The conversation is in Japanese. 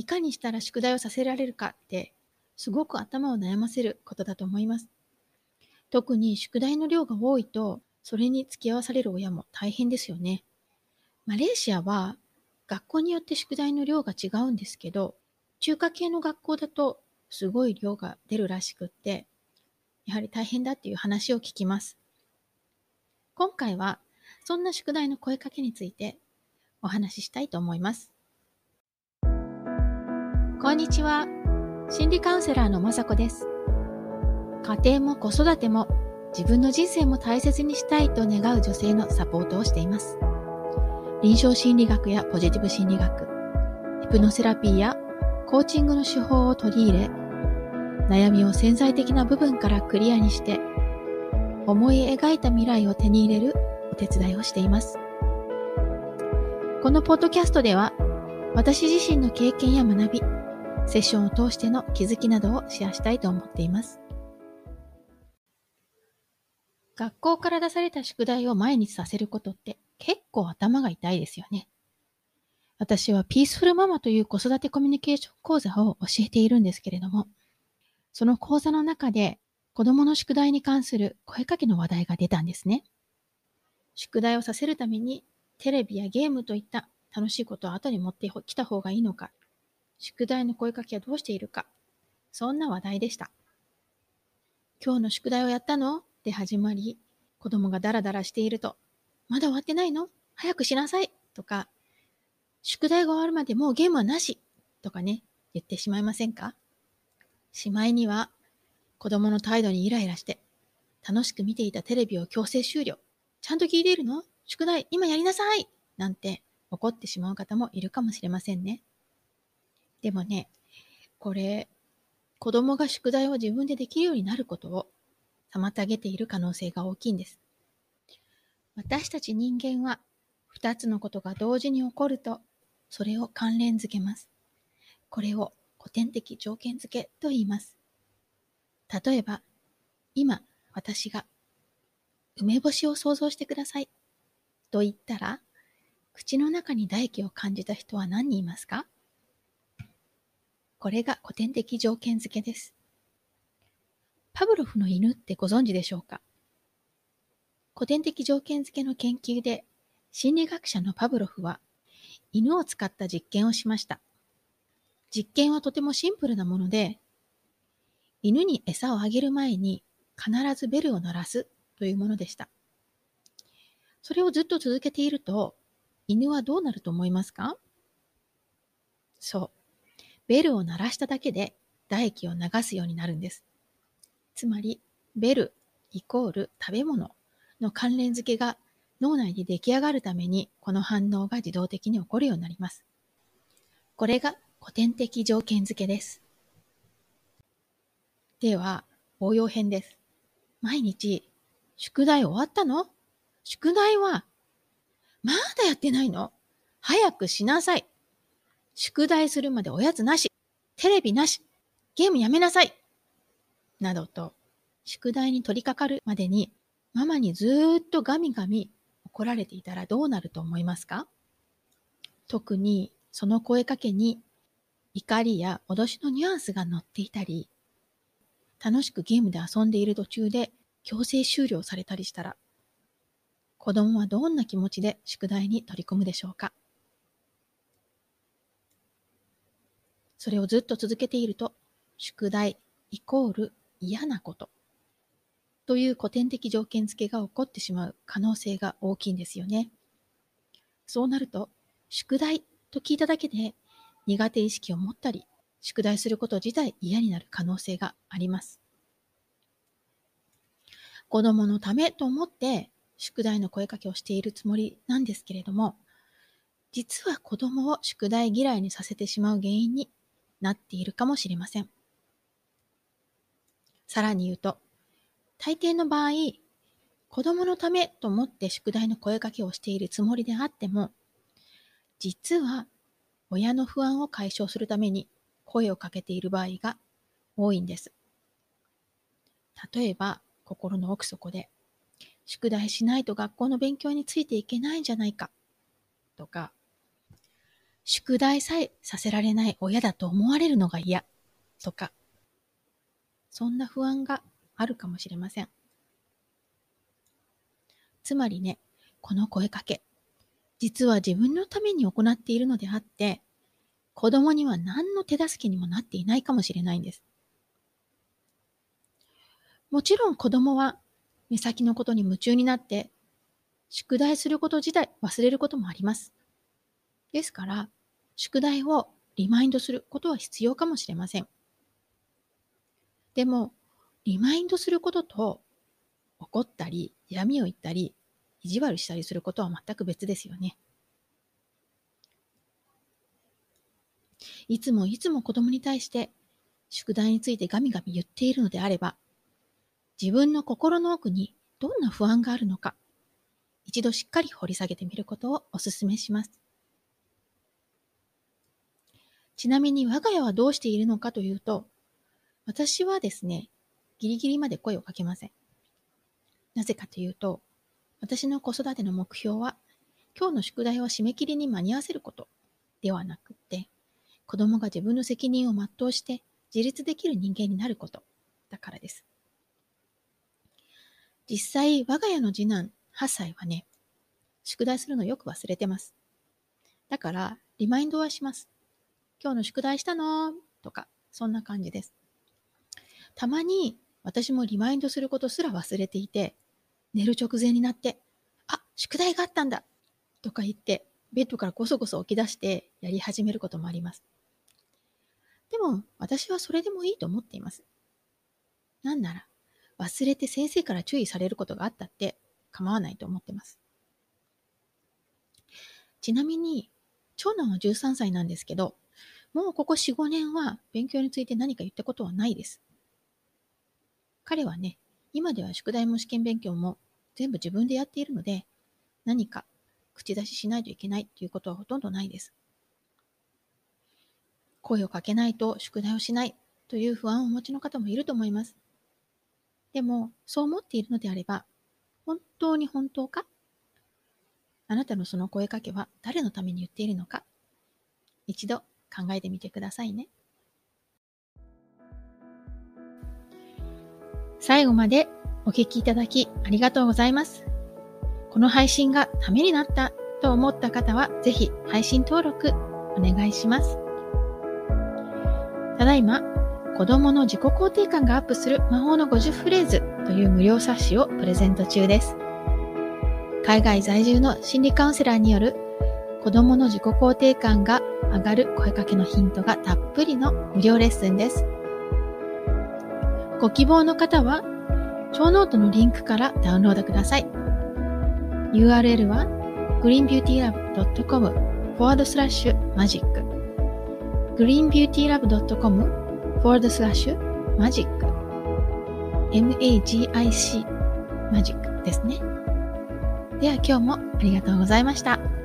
いかにしたら宿題をさせられるかってすごく頭を悩ませることだと思います。特に宿題の量が多いと、それに付き合わされる親も大変ですよね。マレーシアは学校によって宿題の量が違うんですけど、中華系の学校だとすごい量が出るらしくって、やはり大変だっていう話を聞きます。今回はそんな宿題の声かけについてお話ししたいと思います。こんにちは。心理カウンセラーのまさこです。家庭も子育ても自分の人生も大切にしたいと願う女性のサポートをしています。臨床心理学やポジティブ心理学、ヒプノセラピーやコーチングの手法を取り入れ、悩みを潜在的な部分からクリアにして、思い描いた未来を手に入れるお手伝いをしています。このポッドキャストでは、私自身の経験や学び、セッションを通しての気づきなどをシェアしたいと思っています。学校から出された宿題を毎日させることって結構頭が痛いですよね。私はピースフルママという子育てコミュニケーション講座を教えているんですけれども、その講座の中で子供の宿題に関する声かけの話題が出たんですね。宿題をさせるためにテレビやゲームといった楽しいことを後に持ってきた方がいいのか、宿題の声かけはどうしているか、そんな話題でした。今日の宿題をやったの？で始まり、子供がダラダラしていると、まだ終わってないの？早くしなさい！とか、宿題が終わるまでもうゲームはなし！とかね、言ってしまいませんか？しまいには、子供の態度にイライラして、楽しく見ていたテレビを強制終了。ちゃんと聞いているの？宿題、今やりなさい！なんて怒ってしまう方もいるかもしれませんね。でもね、これ、子供が宿題を自分でできるようになることを妨げている可能性が大きいんです。私たち人間は二つのことが同時に起こると、それを関連づけます。これを古典的条件付けと言います。例えば、今私が梅干しを想像してくださいと言ったら、口の中に唾液を感じた人は何人いますか？これが古典的条件付けです。パブロフの犬ってご存知でしょうか？古典的条件付けの研究で心理学者のパブロフは犬を使った実験をしました。実験はとてもシンプルなもので、犬に餌をあげる前に必ずベルを鳴らすというものでした。それをずっと続けていると、犬はどうなると思いますか？そう。ベルを鳴らしただけで唾液を流すようになるんです。つまり、ベルイコール食べ物の関連付けが脳内で出来上がるためにこの反応が自動的に起こるようになります。これが古典的条件付けです。では、応用編です。毎日、宿題終わったの？宿題は、まだやってないの？早くしなさい。宿題するまでおやつなし。テレビなし。ゲームやめなさい。などと、宿題に取り掛かるまでにママにずっとガミガミ怒られていたらどうなると思いますか？特にその声かけに怒りや脅しのニュアンスが乗っていたり、楽しくゲームで遊んでいる途中で強制終了されたりしたら、子供はどんな気持ちで宿題に取り組むでしょうか？それをずっと続けていると、宿題イコール嫌なことという古典的条件付けが起こってしまう可能性が大きいんですよね。そうなると、宿題と聞いただけで苦手意識を持ったり、宿題すること自体嫌になる可能性があります。子供のためと思って宿題の声かけをしているつもりなんですけれども、実は子供を宿題嫌いにさせてしまう原因になっているかもしれません。さらに言うと、大抵の場合、子供のためと思って宿題の声かけをしているつもりであっても、実は親の不安を解消するために声をかけている場合が多いんです。例えば、心の奥底で、宿題しないと学校の勉強についていけないんじゃないか、とか、宿題さえさせられない親だと思われるのが嫌とか、そんな不安があるかもしれません。つまりね、この声かけ、実は自分のために行っているのであって、子供には何の手助けにもなっていないかもしれないんです。もちろん子供は目先のことに夢中になって、宿題すること自体忘れることもあります。ですから、宿題をリマインドすることは必要かもしれません。でも、リマインドすることと怒ったり、闇を言ったり、意地悪したりすることは全く別ですよね。いつもいつも子供に対して宿題についてガミガミ言っているのであれば、自分の心の奥にどんな不安があるのか、一度しっかり掘り下げてみることをお勧めします。ちなみに我が家はどうしているのかというと、私はですね、ギリギリまで声をかけません。なぜかというと、私の子育ての目標は、今日の宿題を締め切りに間に合わせることではなくって、子供が自分の責任を全うして自立できる人間になることだからです。実際、我が家の次男8歳はね、宿題するのよく忘れてます。だから、リマインドはします。今日の宿題したの？とか、そんな感じです。たまに私もリマインドすることすら忘れていて、寝る直前になって、あ、宿題があったんだとか言って、ベッドからごそごそ起き出してやり始めることもあります。でも、私はそれでもいいと思っています。なんなら、忘れて先生から注意されることがあったって構わないと思ってます。ちなみに、長男は13歳なんですけど、もうここ4、5年は勉強について何か言ったことはないです。彼はね、今では宿題も試験勉強も全部自分でやっているので、何か口出ししないといけないということはほとんどないです。声をかけないと宿題をしないという不安をお持ちの方もいると思います。でも、そう思っているのであれば、本当に本当か？あなたのその声かけは誰のために言っているのか？一度考えてみてくださいね。最後までお聞きいただきありがとうございます。この配信がためになったと思った方は、ぜひ配信登録お願いします。ただいま、子供の自己肯定感がアップする魔法の50フレーズという無料冊子をプレゼント中です。海外在住の心理カウンセラーによる子供の自己肯定感が上がる声かけのヒントがたっぷりの無料レッスンです。ご希望の方は、超ノートのリンクからダウンロードください。URL は greenbeautylab.com forward slash magic greenbeautylab.com forward slash magic magic マジックですね。では今日もありがとうございました。